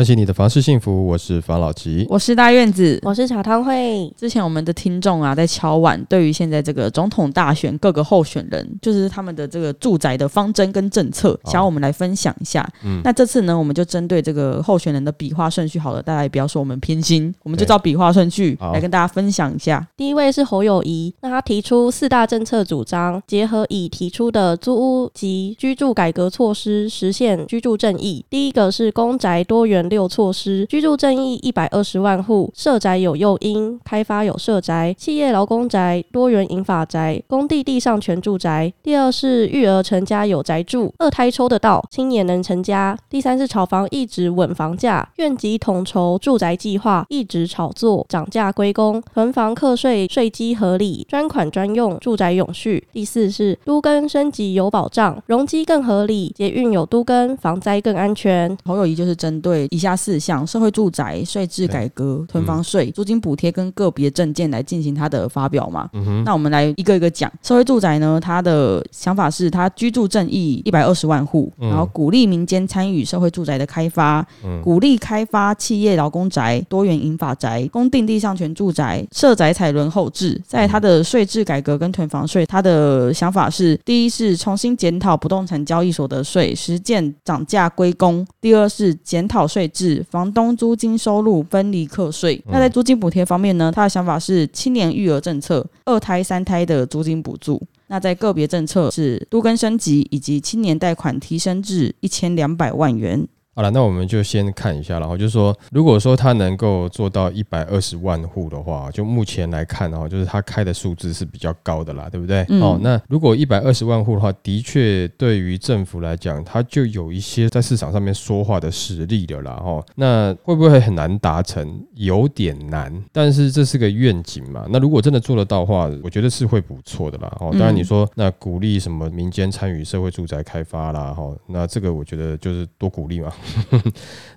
关心你的房事幸福，我是房老吉。我是大院子。我是小汤会。之前我们的听众啊，在敲碗，对于现在这个总统大选各个候选人，就是他们的这个住宅的方针跟政策，想要我们来分享一下。嗯那这次呢，我们就针对这个候选人的笔画顺序，好了，大家也不要说我们偏心，我们就照笔画顺序来跟大家分享一下。第一位是侯友谊，那他提出四大政策主张，结合已提出的租屋及居住改革措施，实现居住正义。第一个是公宅多元六措施，居住正义一百二十万户，社宅有诱因，开发有社宅，企业劳工宅，多元营法宅，工地地上全住宅。第二是育儿成家有宅住，二胎抽得到，青年能成家。第三是炒房一直稳房价，院级统筹住宅计划一直炒作，涨价归公，囤房课税税基合理，专款专用，住宅永续。第四是都更升级有保障，容积更合理，捷运有都更，防灾更安全。侯友谊就是针对以下四项：社会住宅、税制改革、囤房税、租金补贴跟个别证件来进行他的发表嘛。嗯哼，那我们来一个一个讲。社会住宅呢，他的想法是，他居住正义一百二十万户，嗯然后鼓励民间参与社会住宅的开发，嗯鼓励开发企业劳工宅、多元营法宅、公定地上权住宅、社宅采轮后置。在他的税制改革跟囤房税，他的想法是：第一是重新检讨不动产交易所得税，实践涨价归公；第二是检讨税制，房东租金收入分离课税。那在租金补贴方面呢，他的想法是青年育儿政策，二胎、三胎的租金补助。那在个别政策是都更升级以及青年贷款提升至一千两百万元。好了，那我们就先看一下，然后就是说，如果说他能够做到一百二十万户的话，就目前来看哦，就是他开的数字是比较高的啦，对不对？嗯哦，那如果一百二十万户的话，的确对于政府来讲，它就有一些在市场上面说话的实力的啦。哦，那会不会很难达成？有点难，但是这是个愿景嘛。那如果真的做得到的话，我觉得是会不错的啦。哦，当然你说那鼓励什么民间参与社会住宅开发啦，哈，那这个我觉得就是多鼓励嘛。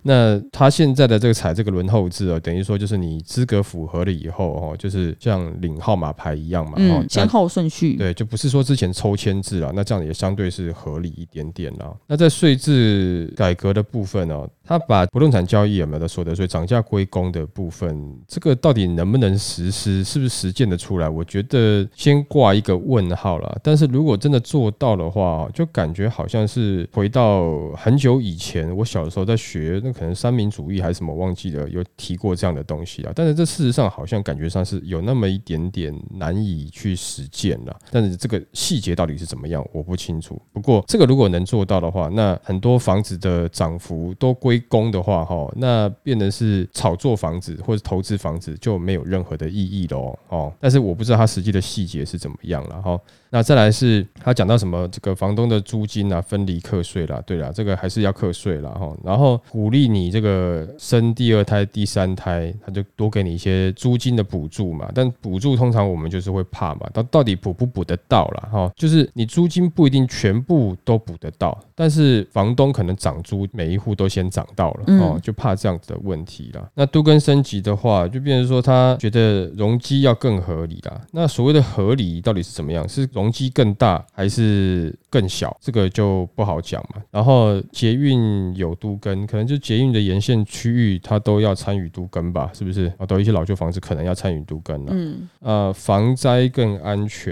那他现在的这个采这个轮候制哦，等于说就是你资格符合了以后哦，就是像领号码牌一样嘛，哦嗯，，先后顺序。对，就不是说之前抽签制了，那这样也相对是合理一点点啦。那在税制改革的部分哦，他把不动产交易有没有的所得税涨价归公的部分，这个到底能不能实施，是不是实践的出来？我觉得先挂一个问号了。但是如果真的做到的话，就感觉好像是回到很久以前，我小的时候在学，那可能三民主义还是什么忘记了，有提过这样的东西啊。但是这事实上好像感觉上是有那么一点点难以去实践了。但是这个细节到底是怎么样，我不清楚。不过这个如果能做到的话，那很多房子的涨幅都归归公的话，哈，那变成是炒作房子或者投资房子就没有任何的意义了，哦。但是我不知道它实际的细节是怎么样了，哈。那再来是他讲到什么这个房东的租金啊分离课税啦，对啦，这个还是要课税啦哈。然后鼓励你这个生第二胎、第三胎，他就多给你一些租金的补助嘛。但补助通常我们就是会怕嘛，到到底补不补得到啦？哈？就是你租金不一定全部都补得到，但是房东可能涨租每一户都先涨到了哦，就怕这样子的问题啦。那都跟升级的话，就变成说他觉得容积要更合理啦。那所谓的合理到底是怎么样？是容容积更大还是更小？这个就不好讲嘛。然后捷运有都更，可能就捷运的沿线区域它都要参与都更吧？是不是？啊，都有一些老旧房子可能要参与都更了。嗯，呃，防灾更安全，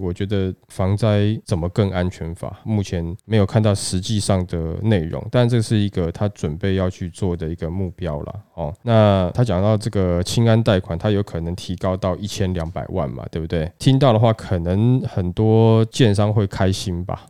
我觉得防灾怎么更安全法，目前没有看到实际上的内容，但这是一个他准备要去做的一个目标了。哦。那他讲到这个清安贷款，它有可能提高到一千两百万嘛，对不对？听到的话，可能很多建商会开心吧。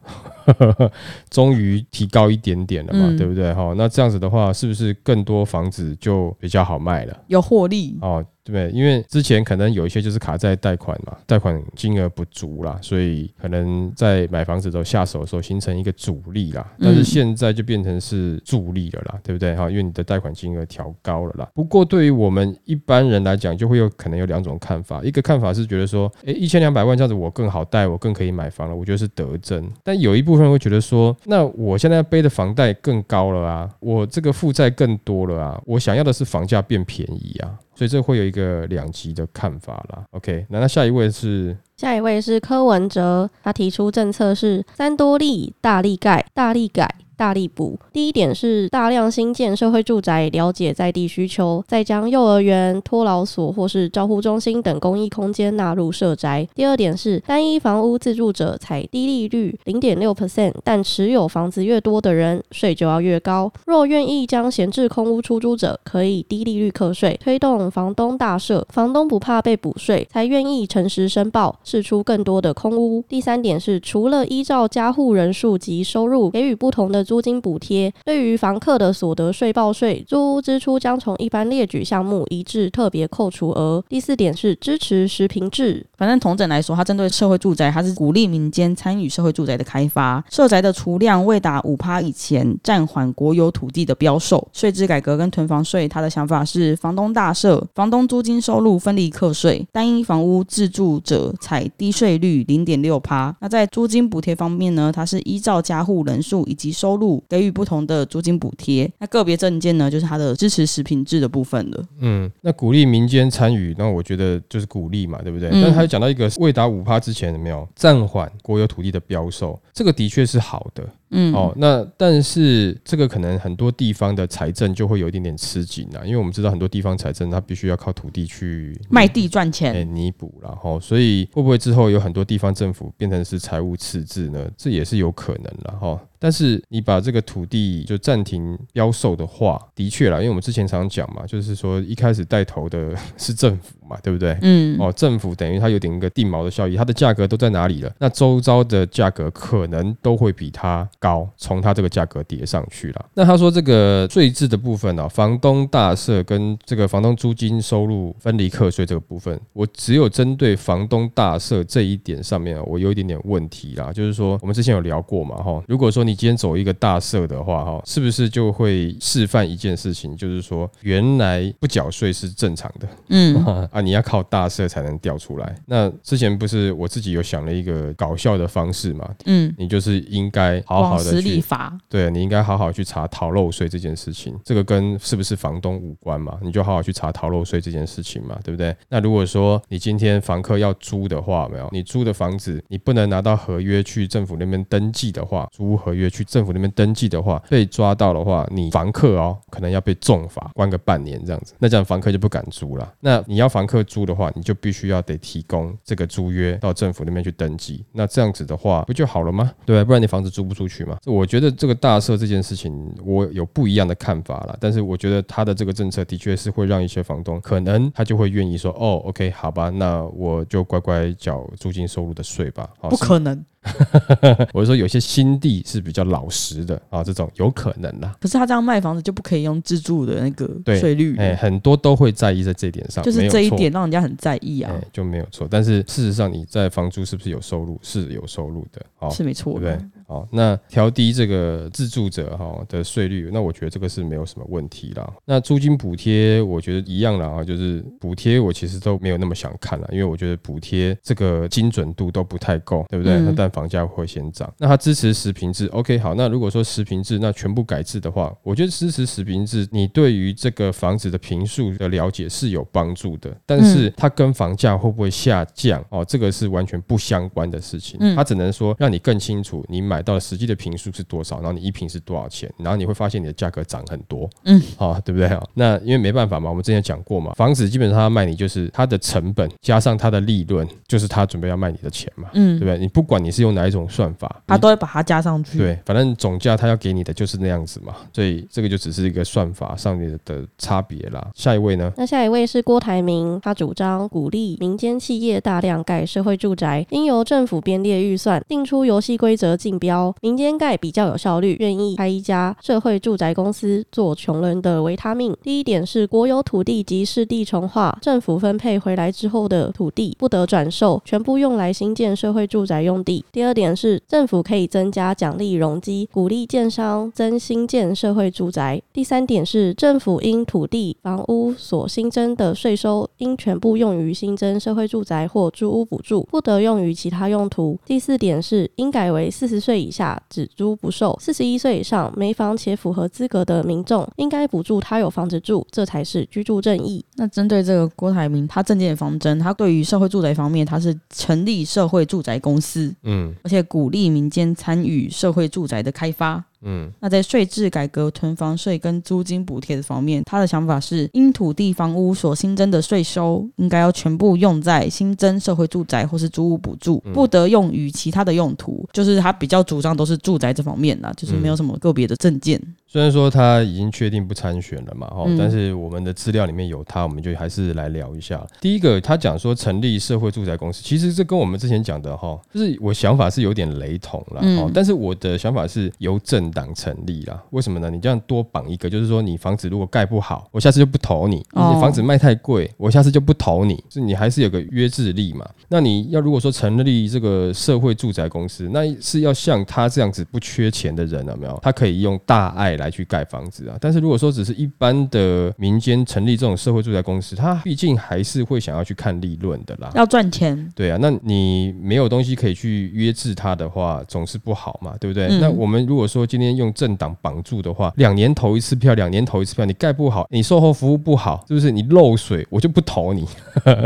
终于提高一点点了嘛，嗯对不对？哈，那这样子的话，是不是更多房子就比较好卖了？有获利。哦，对不对？因为之前可能有一些就是卡在贷款嘛，贷款金额不足啦，所以可能在买房子的时候下手的时候形成一个阻力啦。但是现在就变成是助力了啦，对不对？哈，因为你的贷款金额调高了啦。不过对于我们一般人来讲，就会有可能有两种看法。一个看法是觉得说，诶，一千两百万这样子我更好贷，我更可以买房了，我觉得是得正。但有一部分人会觉得说，那我现在背的房贷更高了啊，我这个负债更多了啊，我想要的是房价变便宜啊，所以这会有一个两极的看法啦。OK，那那下一位是下一位是柯文哲，他提出政策是三多利、大力盖、大力改。大力补。第一点是大量新建社会住宅，了解在地需求，再将幼儿园、托老所或是照护中心等公益空间纳入社宅。第二点是单一房屋自住者采低利率零点六 percent，但持有房子越多的人税就要越高。若愿意将闲置空屋出租者，可以低利率课税，推动房东大赦，房东不怕被补税，才愿意诚实申报，释出更多的空屋。第三点是除了依照家户人数及收入给予不同的。租金补贴对于房客的所得税报税，租屋支出将从一般列举项目移至特别扣除额。第四点是支持实平制，反正同整来说，它针对社会住宅，它是鼓励民间参与社会住宅的开发。社宅的储量未达五趴以前，暂缓国有土地的标售。税制改革跟囤房税，他的想法是房东大赦，房东租金收入分离课税，单一房屋自住者采低税率零点六趴。那在租金补贴方面呢，它是依照家户人数以及收入给予不同的租金补贴，那个别证件呢，就是它的支持食品制的部分了。嗯，那鼓励民间参与，那我觉得就是鼓励嘛，对不对？但他又讲到一个未达五趴之前有没有暂缓国有土地的标售，这个的确是好的。嗯，哦，那但是这个可能很多地方的财政就会有一点点吃紧啊，因为我们知道很多地方财政它必须要靠土地去卖地赚钱，哎，弥补然后，所以会不会之后有很多地方政府变成是财务赤字呢？这也是有可能了哈。但是你把这个土地就暂停标售的话，的确啦，因为我们之前常常讲嘛，就是说一开始带头的 是政府嘛，对不对？嗯，哦，政府等于它有点一个定锚的效益，它的价格都在哪里了？那周遭的价格可能都会比它。高，从它这个价格叠上去了。那他说这个税制的部分呢，房东大社跟这个房东租金收入分离课税这个部分，我只有针对房东大社这一点上面，我有一点点问题啦。就是说，我们之前有聊过嘛，哈，如果说你今天走一个大社的话，哈，是不是就会示范一件事情，就是说原来不缴税是正常的，嗯 啊，你要靠大赦才能调出来。那之前不是我自己有想了一个搞笑的方式嘛，嗯，你就是应该好。好的立法，对你应该好好去查逃漏税这件事情，这个跟是不是房东无关嘛？你就好好去查逃漏税这件事情嘛，对不对？那如果说你今天房客要租的话，没有你租的房子，你不能拿到合约去政府那边登记的话，租合约去政府那边登记的话，被抓到的话，你房客哦可能要被重罚，关个半年这样子，那这样房客就不敢租了。那你要房客租的话，你就必须要得提供这个租约到政府那边去登记，那这样子的话不就好了吗？对，不然你房子租不出去。嘛，我觉得这个大赦这件事情，我有不一样的看法了。但是我觉得他的这个政策的确是会让一些房东可能他就会愿意说，哦，OK，好吧，那我就乖乖缴租金收入的税吧。不可能。我是说，有些新地是比较老实的啊，这种有可能啦。可是他这样卖房子就不可以用自住的那个税率，哎，很多都会在意在这点上，就是这一点让人家很在意啊，就没有错。但是事实上，你在房租是不是有收入？是有收入的，哦，是没错，对不对？好，那调低这个自住者哈的税率，那我觉得这个是没有什么问题啦。那租金补贴，我觉得一样啦啊，就是补贴我其实都没有那么想看了，因为我觉得补贴这个精准度都不太够，对不对？那但房价会先涨。那他支持实平制，OK，好。那如果说实平制，那全部改制的话，我觉得支持实平制，你对于这个房子的平数的了解是有帮助的。但是它跟房价会不会下降哦，这个是完全不相关的事情。它只能说让你更清楚，你买到的实际的平数是多少，然后你一平是多少钱，然后你会发现你的价格涨很多。嗯，好，对不对？那因为没办法嘛，我们之前讲过嘛，房子基本上它卖你就是它的成本加上它的利润，就是他准备要卖你的钱嘛。嗯，对不对？你不管你是用哪一种。算法，他都会把它加上去。对，反正总价他要给你的就是那样子嘛，所以这个就只是一个算法上面的差别啦。下一位呢？那下一位是郭台铭，他主张鼓励民间企业大量盖社会住宅，应由政府编列预算，定出游戏规则，竞标。标，民间盖比较有效率，愿意开一家社会住宅公司做穷人的维他命。第一点是国有土地及市地重划，政府分配回来之后的土地不得转售，全部用来新建社会住宅用地。第二点是政府可以增加奖励容积，鼓励建商增新建社会住宅。第三点是政府因土地房屋所新增的税收，应全部用于新增社会住宅或租屋补助，不得用于其他用途。第四点是应改为四十岁以下只租不售，四十一岁以上没房且符合资格的民众，应该补助他有房子住，这才是居住正义。那针对这个郭台铭，他政见方针，他对于社会住宅方面，他是成立社会住宅公司，嗯而且鼓励民间参与社会住宅的开发。嗯那在税制改革、囤房税跟租金补贴的方面，他的想法是，因土地房屋所新增的税收，应该要全部用在新增社会住宅或是租屋补助，嗯不得用于其他的用途。就是他比较主张都是住宅这方面啦，就是没有什么个别的证件。虽然说他已经确定不参选了嘛，哈、嗯但是我们的资料里面有他，我们就还是来聊一下。第一个，他讲说成立社会住宅公司，其实这跟我们之前讲的哈，就是我想法是有点雷同了，嗯哦，但是我的想法是由政党成立啦。为什么呢？你这样多绑一个，就是说你房子如果盖不好，我下次就不投你；哦你房子卖太贵，我下次就不投你。是你还是有个约制力嘛？那你要如果说成立这个社会住宅公司，那是要像他这样子不缺钱的人，有没有？他可以用大爱来去盖房子啊。但是如果说只是一般的民间成立这种社会住宅公司，它毕竟还是会想要去看利润的啦。要赚钱，对啊，那你没有东西可以去约制它的话，总是不好嘛，对不对？嗯那我们如果说今天用政党绑住的话，两年投一次票，两年投一次票，你盖不好，你售后服务不好，是不是？你漏水，我就不投你。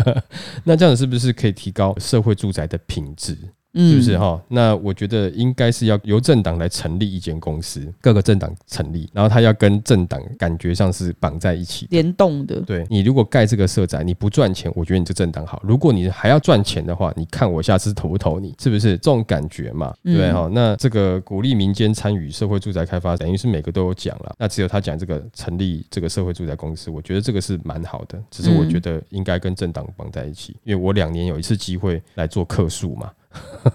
那这样子是不是可以提高社会住宅的品质？嗯是不是哈？那我觉得应该是要由政党来成立一间公司，各个政党成立，然后他要跟政党感觉上是绑在一起。联动的？对你如果盖这个社宅，你不赚钱，我觉得你这政党好；如果你还要赚钱的话，你看我下次投不投你，是不是这种感觉嘛？对嗯不对哈？那这个鼓励民间参与社会住宅开发，等于是每个都有讲了。那只有他讲这个成立这个社会住宅公司，我觉得这个是蛮好的。只是我嗯觉得应该跟政党绑在一起，因为我两年有一次机会来做客诉嘛。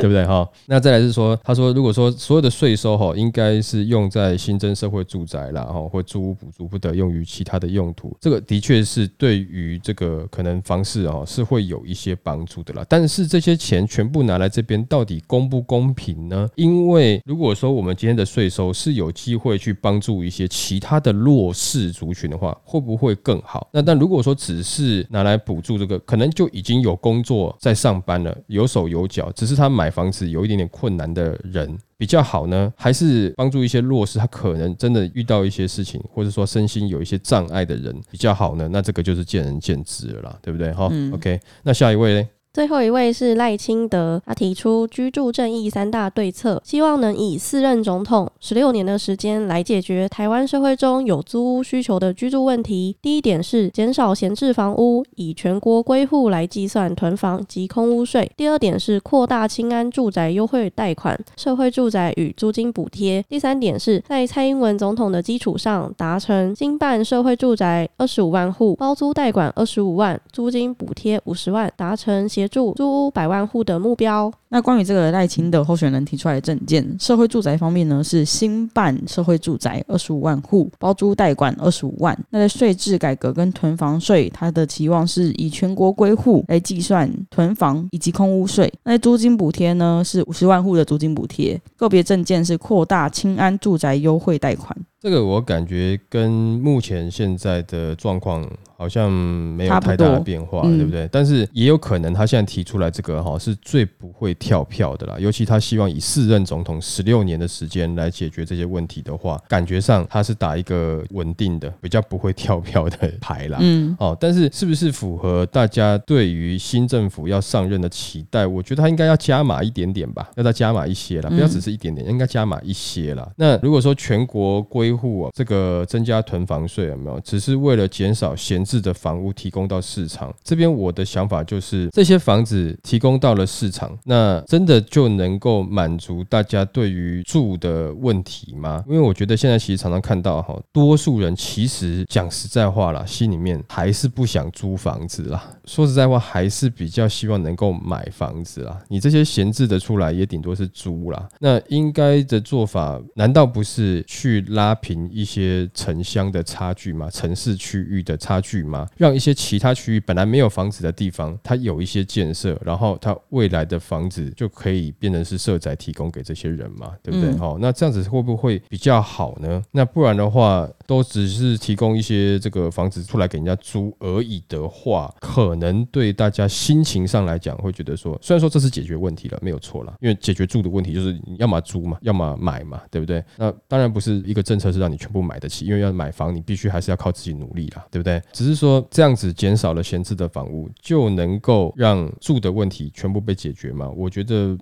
对不对哈？那再来是说，他说如果说所有的税收哈，应该是用在新增社会住宅啦哈，或租屋补助，不得用于其他的用途。这个的确是对于这个可能房市哦是会有一些帮助的啦。但是这些钱全部拿来这边，到底公不公平呢？因为如果说我们今天的税收是有机会去帮助一些其他的弱势族群的话，会不会更好？那但如果说只是拿来补助这个，可能就已经有工作在上班了，有手有脚，只是他买房子有一点点困难的人。比较好呢，还是帮助一些弱势，他可能真的遇到一些事情，或者说身心有一些障碍的人比较好呢？那这个就是见仁见智了啦，对不对？哈、嗯 o k 那下一位呢？最后一位是赖清德，他提出居住正义三大对策，希望能以四任总统十六年的时间来解决台湾社会中有租屋需求的居住问题。第一点是减少闲置房屋，以全国归户来计算囤房及空屋税。第二点是扩大清安住宅优惠贷款、社会住宅与租金补贴。第三点是在蔡英文总统的基础上，达成经办社会住宅二十五万户，包租代管二十五万，租金补贴五十万，达成协住租屋百万户的目标。那关于这个赖清德候选人提出来的证件，社会住宅方面呢是新办社会住宅二十五万户，包租代管二十五万。那在税制改革跟囤房税，他的期望是以全国归户来计算囤房以及空屋税。那在租金补贴呢是五十万户的租金补贴，个别证件是扩大清安住宅优惠贷款。这个我感觉跟目前现在的状况好像没有太大的变化，嗯对不对？但是也有可能他现在提出来这个哈是最不会跳票的啦，尤其他希望以四任总统十六年的时间来解决这些问题的话，感觉上他是打一个稳定的、比较不会跳票的牌啦。嗯，哦，但是是不是符合大家对于新政府要上任的期待？我觉得他应该要加码一点点吧，要再加码一些啦，不要只是一点点，应该加码一些啦。那如果说全国归户啊，这个增加囤房税有没有？只是为了减少闲置的房屋提供到市场，这边我的想法就是，这些房子提供到了市场，那真的就能够满足大家对于住的问题吗？因为我觉得现在其实常常看到哈，多数人其实讲实在话啦，心里面还是不想租房子啦。说实在话，还是比较希望能够买房子啦。你这些闲置的出来，也顶多是租啦。那应该的做法，难道不是去拉平一些城乡的差距吗？城市区域的差距吗？让一些其他区域本来没有房子的地方，它有一些建设，然后它未来的房子就可以变成是社宅提供给这些人嘛，对不对？好，那这样子会不会比较好呢？那不然的话，都只是提供一些这个房子出来给人家租而已的话，可能对大家心情上来讲，会觉得说，虽然说这是解决问题了，没有错了，因为解决住的问题就是你要么租嘛，要么买嘛，对不对？那当然不是一个政策是让你全部买得起，因为要买房，你必须还是要靠自己努力啦，对不对？只是说这样子减少了闲置的房屋，就能够让住的问题全部被解决嘛？我我觉得，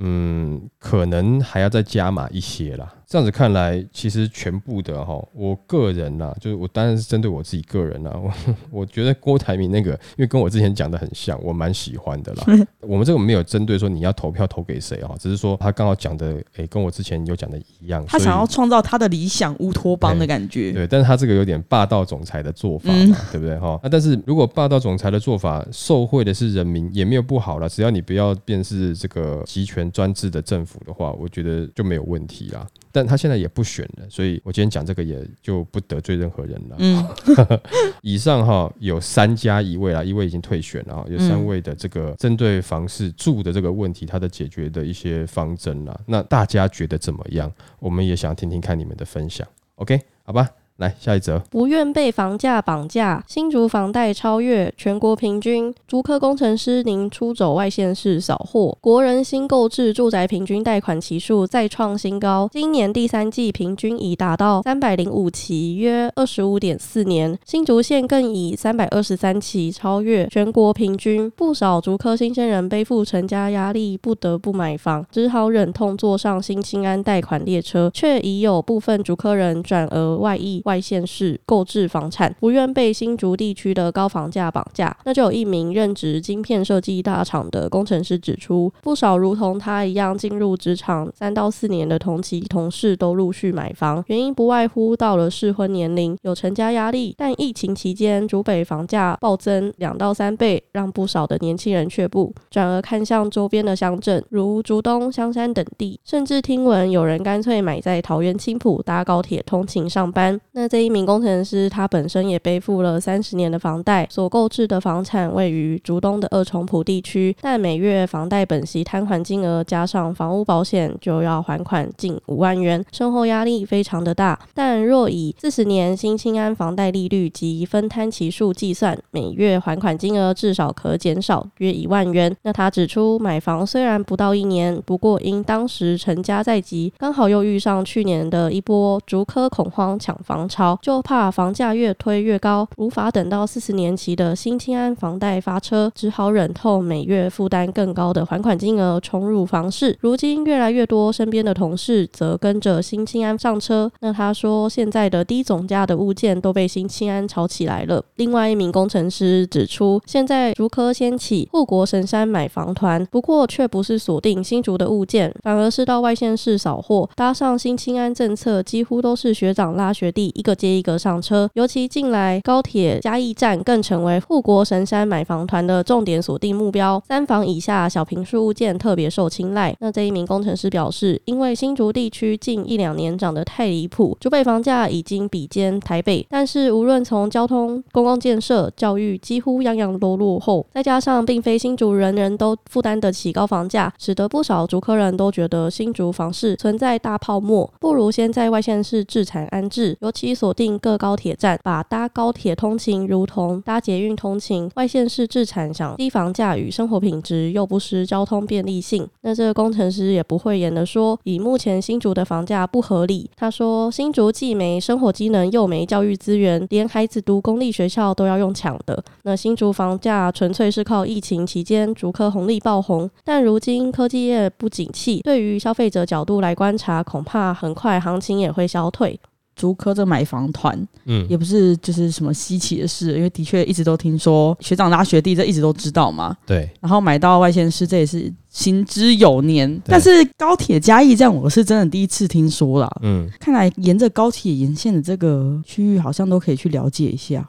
嗯，可能还要再加码一些啦。这样子看来，其实全部的哈，我个人呐，就是我当然是针对我自己个人呐，我我觉得郭台铭那个，因为跟我之前讲的很像，我蛮喜欢的啦。我们这个没有针对说你要投票投给谁哈，只是说他刚好讲的，诶，跟我之前有讲的一样。他想要创造他的理想乌托邦的感觉。对，但是他这个有点霸道总裁的做法嘛，对不对哈？那但是如果霸道总裁的做法受贿的是人民，也没有不好了，只要你不要变是这个集权专制的政府的话，我觉得就没有问题啦。但他现在也不选了，所以我今天讲这个也就不得罪任何人了。嗯，以上哈有三家一位啦，一位已经退选了，有三位的这个针对房市住的这个问题，他的解决的一些方针啦。那大家觉得怎么样？我们也想听听看你们的分享。OK，好吧。来下一则，不愿被房价绑架，新竹房贷超越全国平均。竹科工程师，您出走外县市扫货。国人新购置住宅平均贷款期数再创新高，今年第三季平均已达到三百零五期，约二十五点四年。新竹县更以三百二十三期超越全国平均。不少竹科新鲜人背负成家压力，不得不买房，只好忍痛坐上新青安贷款列车，却已有部分竹科人转而外溢。外县市购置房产，不愿被新竹地区的高房价绑架。那就有一名任职晶片设计大厂的工程师指出，不少如同他一样进入职场三到四年的同期同事都陆续买房，原因不外乎到了适婚年龄，有成家压力。但疫情期间，竹北房价暴增两到三倍，让不少的年轻人却步，转而看向周边的乡镇，如竹东、香山等地，甚至听闻有人干脆买在桃园青浦搭高铁通勤上班。那这一名工程师，他本身也背负了三十年的房贷，所购置的房产位于竹东的二重埔地区，但每月房贷本息摊还金额加上房屋保险，就要还款近五万元，生活压力非常的大。但若以四十年新青安房贷利率及分摊期数计算，每月还款金额至少可减少约一万元。那他指出，买房虽然不到一年，不过因当时成家在即，刚好又遇上去年的一波竹科恐慌抢房。潮就怕房价越推越高，无法等到四十年期的新青安房贷发车，只好忍痛每月负担更高的还款金额冲入房市。如今越来越多身边的同事则跟着新青安上车。那他说，现在的低总价的物件都被新青安炒起来了。另外一名工程师指出，现在竹科掀起护国神山买房团，不过却不是锁定新竹的物件，反而是到外县市扫货，搭上新青安政策，几乎都是学长拉学弟。一个接一个上车，尤其近来高铁嘉义站更成为护国神山买房团的重点锁定目标。三房以下小平数物件特别受青睐。那这一名工程师表示，因为新竹地区近一两年涨得太离谱，竹北房价已经比肩台北，但是无论从交通、公共建设、教育，几乎样样都落后。再加上并非新竹人人都负担得起高房价，使得不少竹科人都觉得新竹房市存在大泡沫，不如先在外县市置产安置，尤其。锁定各高铁站，把搭高铁通勤如同搭捷运通勤，外县市自产享低房价与生活品质，又不失交通便利性。那这个工程师也不会演的说，以目前新竹的房价不合理。他说，新竹既没生活机能，又没教育资源，连孩子读公立学校都要用抢的。那新竹房价纯粹是靠疫情期间竹科红利爆红，但如今科技业不景气，对于消费者角度来观察，恐怕很快行情也会消退。竹科这买房团，嗯，也不是就是什么稀奇的事，因为的确一直都听说学长拉学弟，这一直都知道嘛。对。然后买到外县市，这也是。行之有年。但是高铁嘉义站，我是真的第一次听说啦。嗯，看来沿着高铁沿线的这个区域，好像都可以去了解一下。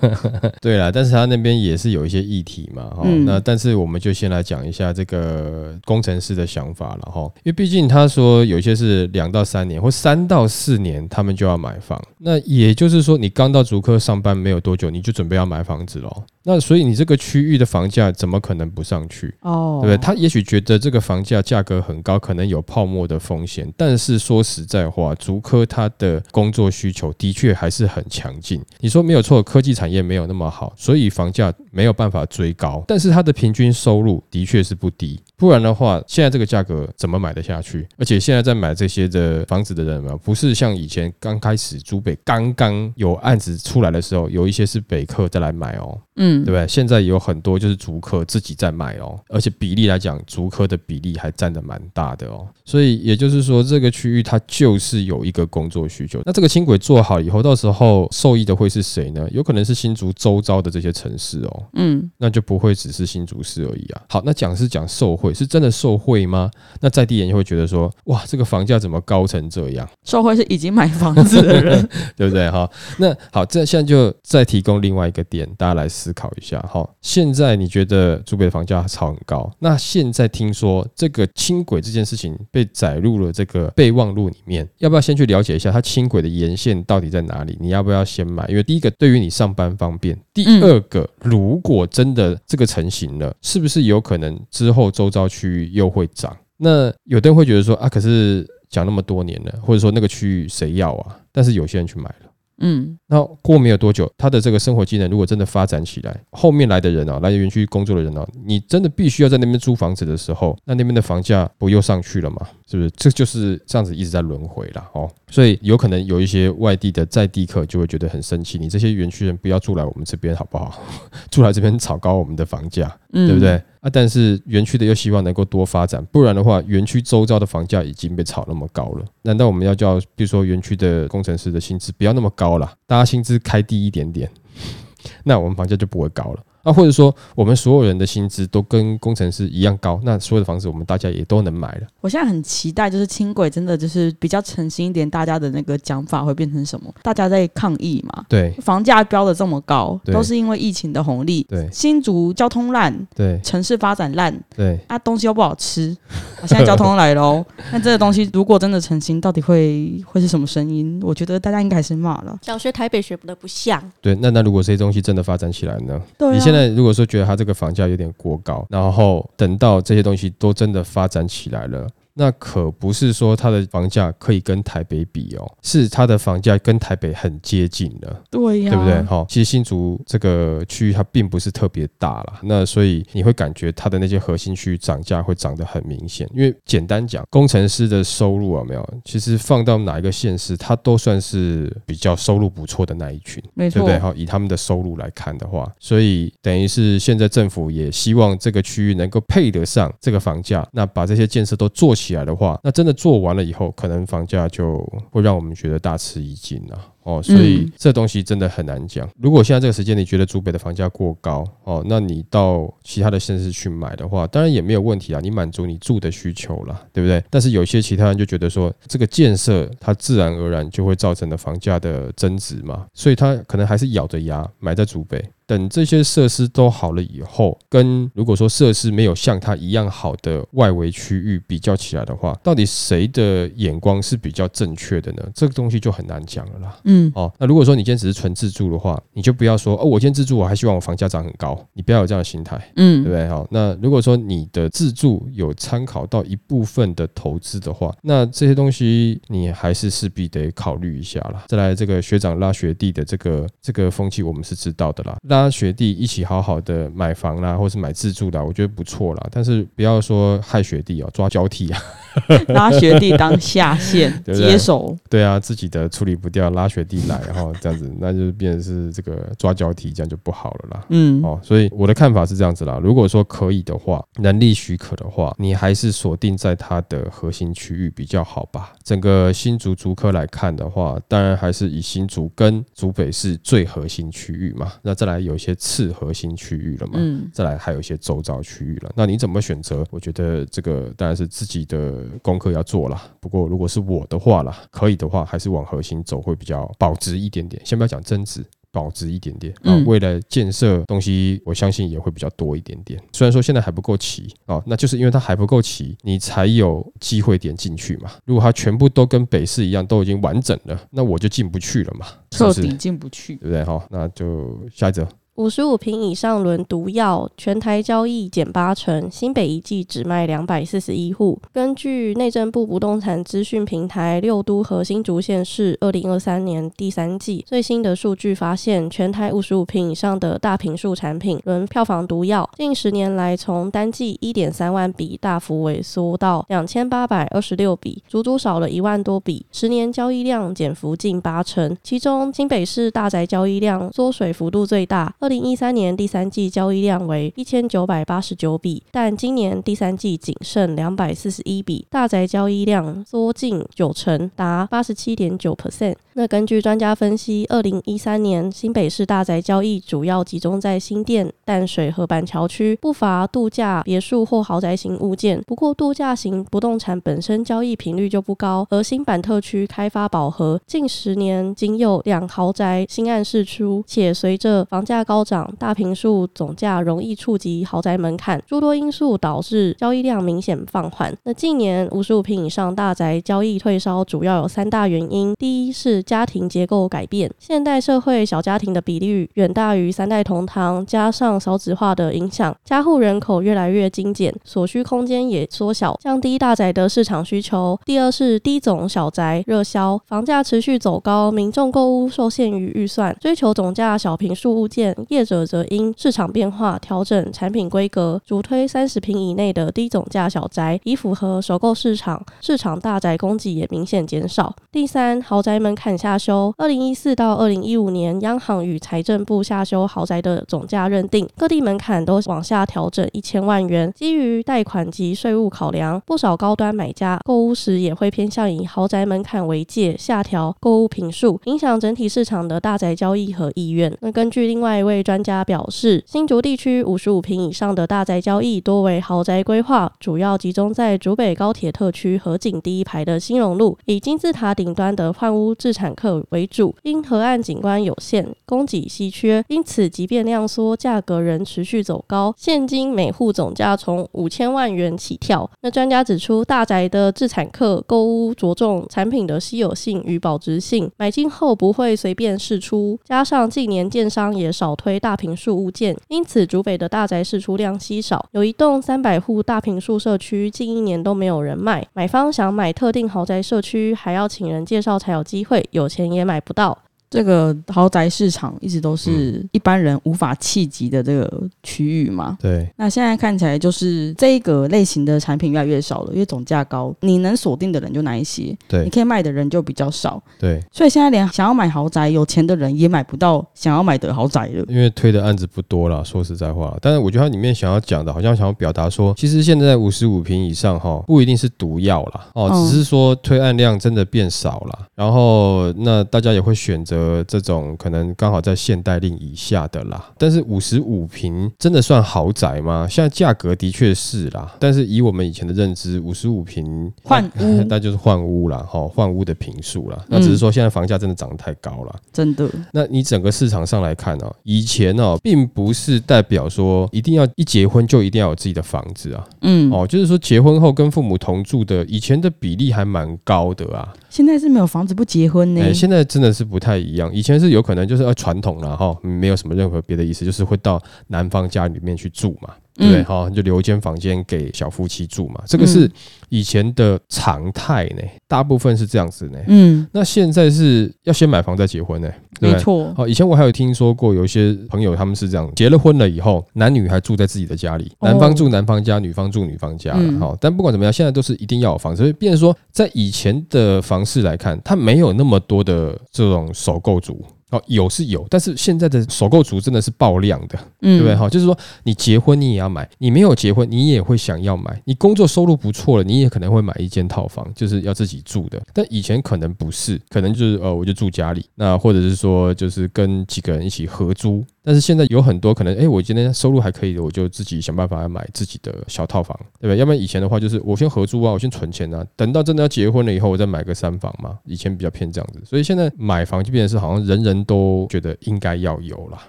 对啦，但是他那边也是有一些议题嘛，哈、嗯那但是我们就先来讲一下这个工程师的想法了，哈，因为毕竟他说有些是两到三年或三到四年，他们就要买房，那也就是说你刚到竹科上班没有多久，你就准备要买房子喽。那所以你这个区域的房价怎么可能不上去？哦，对不对？他也许觉得这个房价价格很高，可能有泡沫的风险，但是说实在话，竹科它的工作需求的确还是很强劲。你说没有错，科技产业没有那么好，所以房价没有办法追高，但是它的平均收入的确是不低。不然的话，现在这个价格怎么买得下去？而且现在在买这些的房子的人嘛，不是像以前刚开始竹北刚刚有案子出来的时候，有一些是北客再来买哦。嗯对不对？现在有很多就是竹客自己在买哦，而且比例来讲，竹客的比例还占的蛮大的哦。所以也就是说，这个区域它就是有一个工作需求。那这个轻轨做好以后，到时候受益的会是谁呢？有可能是新竹周遭的这些城市哦，嗯，那就不会只是新竹市而已啊。好，那讲是讲受惠，是真的受惠吗？那在地人就会觉得说，哇，这个房价怎么高成这样？受惠是已经买房子的人。对不对？哈，那好，这现在就再提供另外一个点，大家来思考一下。哈，现在你觉得竹北的房价炒很高，那现在听说这个轻轨这件事情被载入了这个备忘录里面，要不要先去了解一下它轻轨的沿线到底在哪里？你要不要先买？因为第一个对于你上班方便，第二个如果真的这个成型了，是不是有可能之后周遭区域又会涨？那有的人会觉得说啊，可是讲那么多年了，或者说那个区域谁要啊？但是有些人去买了。嗯那过没有多久，他的这个生活技能如果真的发展起来，后面来的人啊，来园区工作的人啊，你真的必须要在那边租房子的时候，那那边的房价不又上去了吗？是不是？这就是这样子一直在轮回了。哦。所以有可能有一些外地的在地客就会觉得很生气，你这些园区人不要住来我们这边好不好？住来这边炒高我们的房价，嗯，对不？对？啊，但是园区的又希望能够多发展，不然的话，园区周遭的房价已经被炒那么高了，难道我们要叫，比如说园区的工程师的薪资不要那么高了，大家薪资开低一点点，那我们房价就不会高了。啊，或者说我们所有人的薪资都跟工程师一样高，那所有的房子我们大家也都能买了。我现在很期待，就是轻轨真的就是比较诚心一点，大家的那个讲法会变成什么？大家在抗议嘛，对房价飙的这么高，都是因为疫情的红利。对新竹交通烂，对城市发展烂，对，啊，东西又不好吃。啊现在交通来喽，那这个东西如果真的成型，到底会会是什么声音？我觉得大家应该还是骂了。小学台北学不得不像，对，那那如果这些东西真的发展起来呢？对那如果说觉得它这个房价有点过高，然后等到这些东西都真的发展起来了。那可不是说它的房价可以跟台北比哦，是它的房价跟台北很接近了。对呀、对不对？哈，其实新竹这个区域它并不是特别大啦，那所以你会感觉它的那些核心区域涨价会涨得很明显。因为简单讲，工程师的收入啊没有？其实放到哪一个县市，它都算是比较收入不错的那一群，没错，对不对？哈，以他们的收入来看的话，所以等于是现在政府也希望这个区域能够配得上这个房价，那把这些建设都做起来的话，那真的做完了以后，可能房价就会让我们觉得大吃一惊啊。哦，所以嗯这东西真的很难讲。如果现在这个时间你觉得竹北的房价过高，哦，那你到其他的县市去买的话，当然也没有问题啊，你满足你住的需求了，对不对？但是有些其他人就觉得说，这个建设它自然而然就会造成的房价的增值嘛，所以他可能还是咬着牙买在竹北。等这些设施都好了以后，跟如果说设施没有像它一样好的外围区域比较起来的话，到底谁的眼光是比较正确的呢？这个东西就很难讲了啦。嗯，哦，那如果说你今天只是纯自住的话，你就不要说哦，我今天自住，我还希望我房价涨很高，你不要有这样的心态，嗯对嗯不，对？好，那如果说你的自住有参考到一部分的投资的话，那这些东西你还是势必得考虑一下啦。再来，这个学长拉学弟的这个这个风气，我们是知道的啦，拉学弟一起好好的买房啦，或是买自住啦，我觉得不错啦。但是不要说害学弟哦，抓交替啊。拉学弟当下线 接手，对啊，自己的处理不掉，拉学弟来，然后 这样子，那就变成是这个抓交替，这样就不好了啦。嗯，哦，所以我的看法是这样子啦。如果说可以的话，能力许可的话，你还是锁定在它的核心区域比较好吧。整个新竹竹科来看的话，当然还是以新竹跟竹北是最核心区域嘛。那再来有有一些次核心区域了嘛。嗯，再来还有一些周遭区域了，那你怎么选择？我觉得这个当然是自己的功课要做啦。不过如果是我的话啦，可以的话还是往核心走会比较保值一点点。先不要讲增值。保值一点点啊嗯，未来建设东西，我相信也会比较多一点点。虽然说现在还不够齐啊，那就是因为它还不够齐，你才有机会点进去嘛。如果它全部都跟北市一样，都已经完整了，那我就进不去了嘛，是彻？底进不去。对不对？哈，那就下一则。五十五平以上轮毒药，全台交易减八成，新北一季只卖两百四十一户。根据内政部不动产资讯平台六都核心竹县市二零二三年第三季最新的数据发现，全台五十五平以上的大平数产品轮票房毒药，近十年来从单季一点三万笔大幅萎缩到两千八百二十六笔，足足少了一万多笔，十年交易量减幅近八成。其中新北市大宅交易量缩水幅度最大。二零一三年第三季交易量为一千九百八十九笔，但今年第三季仅剩两百四十一笔，大宅交易量缩近九成，达八十七点九 percent。那根据专家分析，二零一三年新北市大宅交易主要集中在新店、淡水和板桥区，不乏度假别墅或豪宅型物件。不过，度假型不动产本身交易频率就不高，而新版特区开发饱和，近十年仅有两豪宅新案释出，且随着房价高高涨，大平数总价容易触及豪宅门槛，诸多因素导致交易量明显放缓。那近年五十五平以上大宅交易退烧，主要有三大原因：第一是家庭结构改变，现代社会小家庭的比率远大于三代同堂，加上少子化的影响，家户人口越来越精简，所需空间也缩小，降低大宅的市场需求。第二是低总小宅热销，房价持续走高，民众购物受限于预算，追求总价小平数物件，业者则因市场变化调整产品规格，主推三十平以内的低总价小宅，以符合首购市场。市场大宅供给也明显减少。第三，豪宅门槛下修。二零一四到二零一五年，央行与财政部下修豪宅的总价认定，各地门槛都往下调整一千万元。基于贷款及税务考量，不少高端买家购屋时也会偏向以豪宅门槛为界，下调购物平数，影响整体市场的大宅交易和意愿。那根据另外一位位专家表示，新竹地区五十五平以上的大宅交易多为豪宅规划，主要集中在竹北高铁特区河景第一排的新荣路，以金字塔顶端的换屋自产客为主。因河岸景观有限，供给稀缺，因此即便量缩，价格仍持续走高。现今每户总价从五千万元起跳。那专家指出，大宅的自产客购屋着重产品的稀有性与保值性，买进后不会随便释出。加上近年建商也少推大平数物件，因此主北的大宅市出量稀少。有一栋三百户大平数社区，近一年都没有人卖。买方想买特定豪宅社区，还要请人介绍才有机会，有钱也买不到。这个豪宅市场一直都是一般人无法企及的这个区域嘛。对，那现在看起来就是这一个类型的产品越来越少了，因为总价高，你能锁定的人就那一些，对。你可以卖的人就比较少，对，所以现在连想要买豪宅有钱的人也买不到想要买的豪宅了。因为推的案子不多了，说实在话，但是我觉得它里面想要讲的，好像想要表达说，其实现在五十五平以上哈，不一定是毒药啦，哦，嗯只是说推案量真的变少了，然后那大家也会选择这种可能刚好在现代令以下的啦。但是五十五平真的算豪宅吗？现在价格的确是啦，但是以我们以前的认知，五十五平换屋 那就是换屋啦，哈，换屋的平数啦。那只是说现在房价真的涨得太高了。真的，那你整个市场上来看哦，以前哦，并不是代表说一定要一结婚就一定要有自己的房子啊，嗯，哦，就是说结婚后跟父母同住的，以前的比例还蛮高的啊。现在是没有房子不结婚呢。现在真的是不太一样，以前是有可能就是呃传统了哈，没有什么任何别的意思，就是会到男方家里面去住嘛。对不对？嗯、就留一间房间给小夫妻住嘛，这个是以前的常态呢，大部分是这样子呢。嗯，那现在是要先买房再结婚呢？没错，好，以前我还有听说过，有一些朋友他们是这样，结了婚了以后，男女还住在自己的家里，哦男方住男方家，女方住女方家了。嗯好、但不管怎么样，现在都是一定要有房子，所以变成说，在以前的房市来看，它没有那么多的这种首购族。哦，有是有，但是现在的首购族真的是爆量的，嗯对不对？哈，就是说你结婚你也要买，你没有结婚你也会想要买，你工作收入不错了，你也可能会买一间套房，就是要自己住的。但以前可能不是，可能就是呃，我就住家里，那或者是说就是跟几个人一起合租。但是现在有很多可能，哎，我今天收入还可以的，我就自己想办法要买自己的小套房，对不对？要不然以前的话就是我先合租啊，我先存钱啊，等到真的要结婚了以后，我再买个三房嘛。以前比较偏这样子，所以现在买房就变成是好像人人都觉得应该要有了。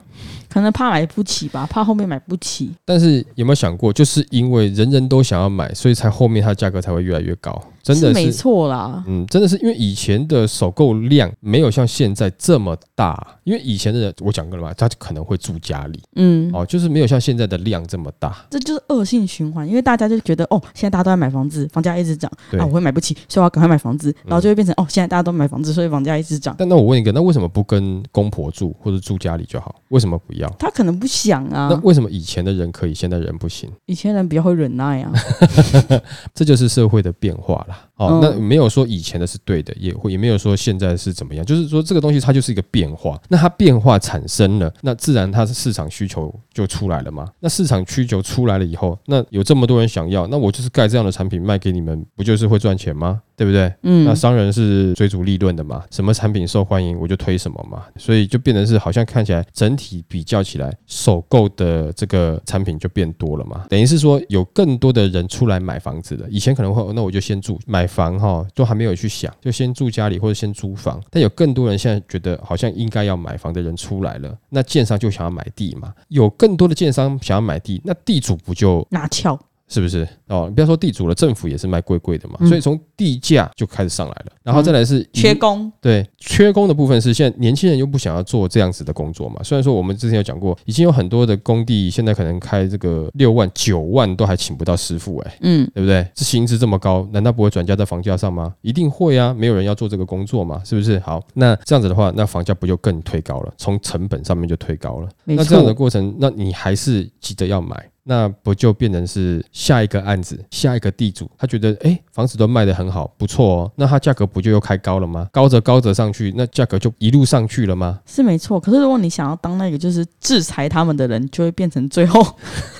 可能怕买不起吧，怕后面买不起。但是有没有想过，就是因为人人都想要买，所以才后面它的价格才会越来越高。真的没是，错啦。嗯，真的是因为以前的首购量没有像现在这么大，因为以前的人我讲过了嘛，他可能会住家里嗯，哦，就是没有像现在的量这么大。这就是恶性循环，因为大家就觉得哦，现在大家都在买房子，房价一直涨我会买不起，所以我要赶快买房子，然后就会变成哦，现在大家都买房子，所以房价一直涨。但那我问一个，那为什么不跟公婆住或者住家里就好？为什么不要？他可能不想啊那，为什么以前的人可以，现在人不行？以前人比较会忍耐啊。这就是社会的变化啦。哦嗯，那没有说以前的是对的，也会也没有说现在是怎么样，就是说这个东西它就是一个变化。那它变化产生了，那自然它是市场需求就出来了嘛。那市场需求出来了以后，那有这么多人想要，那我就是盖这样的产品卖给你们，不就是会赚钱吗？对不对？嗯那，商人是追逐利润的嘛，什么产品受欢迎我就推什么嘛，所以就变成是好像看起来整体比较起来，首购的这个产品就变多了嘛，等于是说有更多的人出来买房子了。以前可能会，哦那我就先住买买房哈，都还没有去想，就先住家里或者先租房。但有更多人现在觉得好像应该要买房的人出来了，那建商就想要买地嘛，有更多的建商想要买地，那地主不就拿翘。是不是？哦，你不要说地主了，政府也是卖贵贵的嘛，嗯所以从地价就开始上来了，然后再来是缺工，对缺工的部分是现在年轻人又不想要做这样子的工作嘛。虽然说我们之前有讲过，已经有很多的工地现在可能开这个六万、九万都还请不到师傅，哎，嗯，对不对？这薪资这么高，难道不会转嫁在房价上吗？一定会啊，没有人要做这个工作嘛，是不是？好，那这样子的话，那房价不就更推高了？从成本上面就推高了。那这样的。过程，那你还是急着要买，那不就变成是下一个案子，下一个地主，他觉得哎、诶房子都卖得很好，不错哦，那他价格不就又开高了吗？高着高着上去，那价格就一路上去了吗？是没错，可是如果你想要当那个就是制裁他们的人，就会变成最后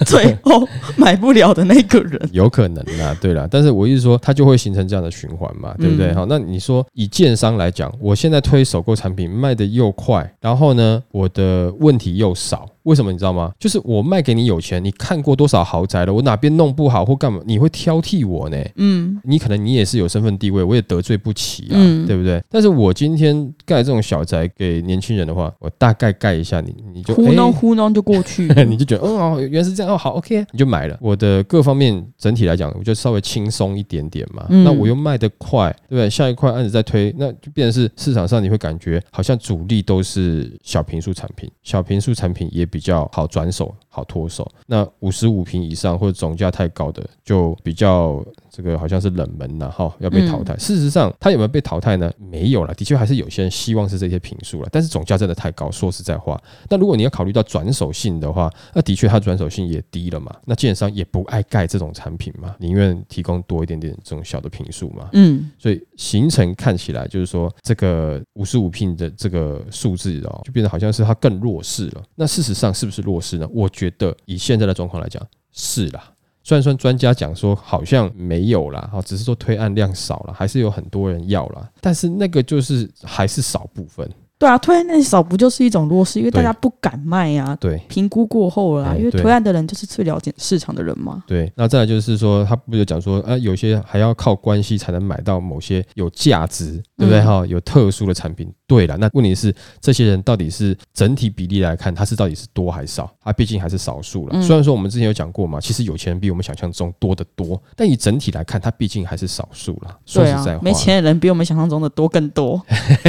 最后 买不了的那个人。有可能啦，对啦，但是我意思说，它就会形成这样的循环嘛，对不对？嗯好，那你说以建商来讲，我现在推首购产品卖的又快，然后呢，我的问题又少。为什么你知道吗？就是我卖给你有钱，你看过多少豪宅了？我哪边弄不好或干嘛，你会挑剔我呢？嗯，你可能你也是有身份地位，我也得罪不起啊，嗯对不对？但是我今天盖这种小宅给年轻人的话，我大概盖一下你，你就糊弄诶糊弄就过去。你就觉得，嗯哦，原来是这样，哦，好，OK，你就买了。我的各方面整体来讲，我就稍微轻松一点点嘛。嗯那我又卖得快，对不对？下一块案子再推，那就变成是市场上你会感觉好像主力都是小平数产品，小平数产品也比较好转手、好脱手。那五十五平以上或者总价太高的，就比较这个好像是冷门了哈，要被淘汰。事实上，它有没有被淘汰呢？没有了，的确还是有些人希望是这些平数了，但是总价真的太高。说实在话，那如果你要考虑到转手性的话，那的确它转手性也低了嘛。那建商也不爱盖这种产品嘛，宁愿提供多一点点这种小的平数嘛。嗯，所以形成看起来就是说，这个五十五平的这个数字哦，就变得好像是它更弱势了。那事实上是不是弱势呢？我觉觉得以现在的状况来讲，是啦。虽然说专家讲说好像没有啦，哈，只是说推案量少了，还是有很多人要啦，但是那个就是还是少部分。对啊，推案那少不就是一种弱势，因为大家不敢卖呀、对评估过后了啦，因为推案的人就是最了解市场的人嘛。对，那再来就是说，他不就讲说，啊，有些还要靠关系才能买到某些有价值，对不对嗯哈、有特殊的产品。对了，那问题是这些人到底是整体比例来看，他是到底是多还是少？他毕竟还是少数了。嗯虽然说我们之前有讲过嘛，其实有钱人比我们想象中多得多，但以整体来看，他毕竟还是少数了。说对实在话，，啊没钱的人比我们想象中的多更多。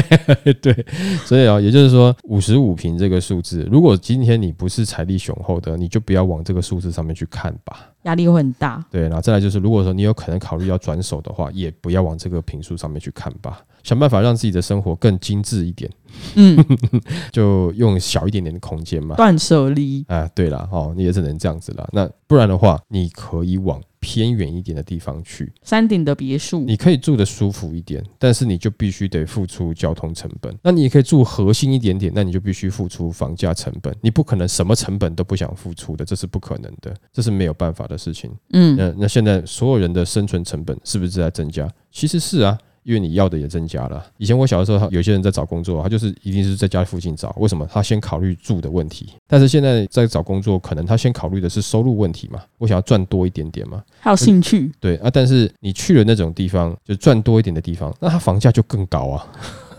对，所以啊、也就是说，五十五平这个数字，如果今天你不是财力雄厚的，你就不要往这个数字上面去看吧。压力会很大。对，然后再来就是，如果说你有可能考虑要转手的话，也不要往这个平数上面去看吧，想办法让自己的生活更精致一点。嗯，就用小一点点的空间嘛。断舍离，啊，对了，哦，你也只能这样子了。那不然的话，你可以往偏远一点的地方去，山顶的别墅，你可以住的舒服一点，但是你就必须得付出交通成本。那你也可以住核心一点点，那你就必须付出房价成本。你不可能什么成本都不想付出的，这是不可能的，这是没有办法的事情。嗯，那那现在所有人的生存成本是不是在增加？其实是啊。因为你要的也增加了。以前我小的时候，有些人在找工作，他就是一定是在家附近找。为什么？他先考虑住的问题。但是现在在找工作，可能他先考虑的是收入问题嘛？我想要赚多一点点嘛？还有兴趣，对啊。但是你去了那种地方，就赚多一点的地方，那它房价就更高啊，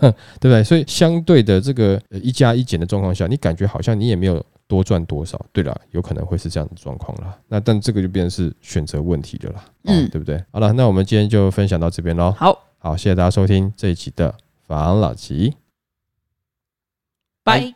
对不对？所以相对的这个一加一减的状况下，你感觉好像你也没有多赚多少。对了，有可能会是这样的状况了。那但这个就变成是选择问题的啦，嗯，对不对？好了，那我们今天就分享到这边喽。好。好，谢谢大家收听这一期的房老吉，拜。